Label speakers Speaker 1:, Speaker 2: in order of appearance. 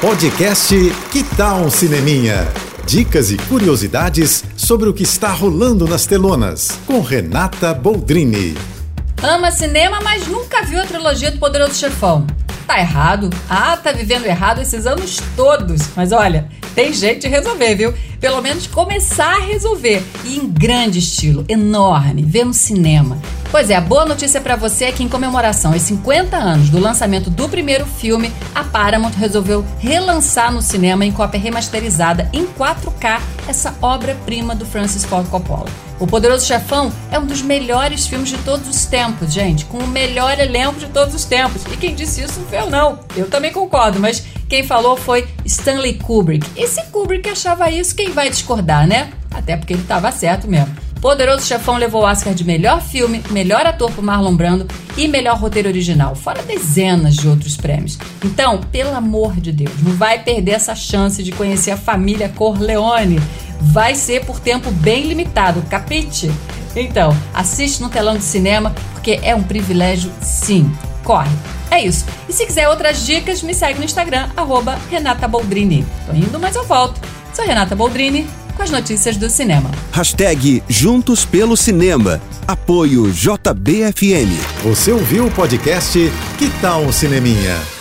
Speaker 1: Podcast Que Tal um Cineminha? Dicas e curiosidades sobre o que está rolando nas telonas, com Renata Boldrini.
Speaker 2: Ama cinema, mas nunca viu a trilogia do Poderoso Chefão. Tá errado? Ah, tá vivendo errado esses anos todos. Mas olha, tem jeito de resolver, viu? Pelo menos começar a resolver. E em grande estilo, enorme, ver no cinema. Pois é, a boa notícia para você é que em comemoração aos 50 anos do lançamento do primeiro filme, a Paramount resolveu relançar no cinema em cópia remasterizada em 4K essa obra-prima do Francis Ford Coppola. O Poderoso Chefão é um dos melhores filmes de todos os tempos, gente, com o melhor elenco de todos os tempos. E quem disse isso foi eu não. Eu também concordo, mas quem falou foi Stanley Kubrick. E se Kubrick achava isso, quem vai discordar, né? Até porque ele estava certo mesmo. Poderoso Chefão levou o Oscar de melhor filme, melhor ator por Marlon Brando e melhor roteiro original, fora dezenas de outros prêmios. Então, pelo amor de Deus, não vai perder essa chance de conhecer a família Corleone. Vai ser por tempo bem limitado, capite? Então, assiste no telão de cinema, porque é um privilégio sim. Corre! É isso. E se quiser outras dicas, me segue no Instagram, arroba Renata Boldrini. Tô indo, mas eu volto. Sou Renata Boldrini, com as notícias do cinema.
Speaker 3: Hashtag Juntos pelo Cinema. Apoio JBFM.
Speaker 1: Você ouviu o podcast Que Tal um Cineminha?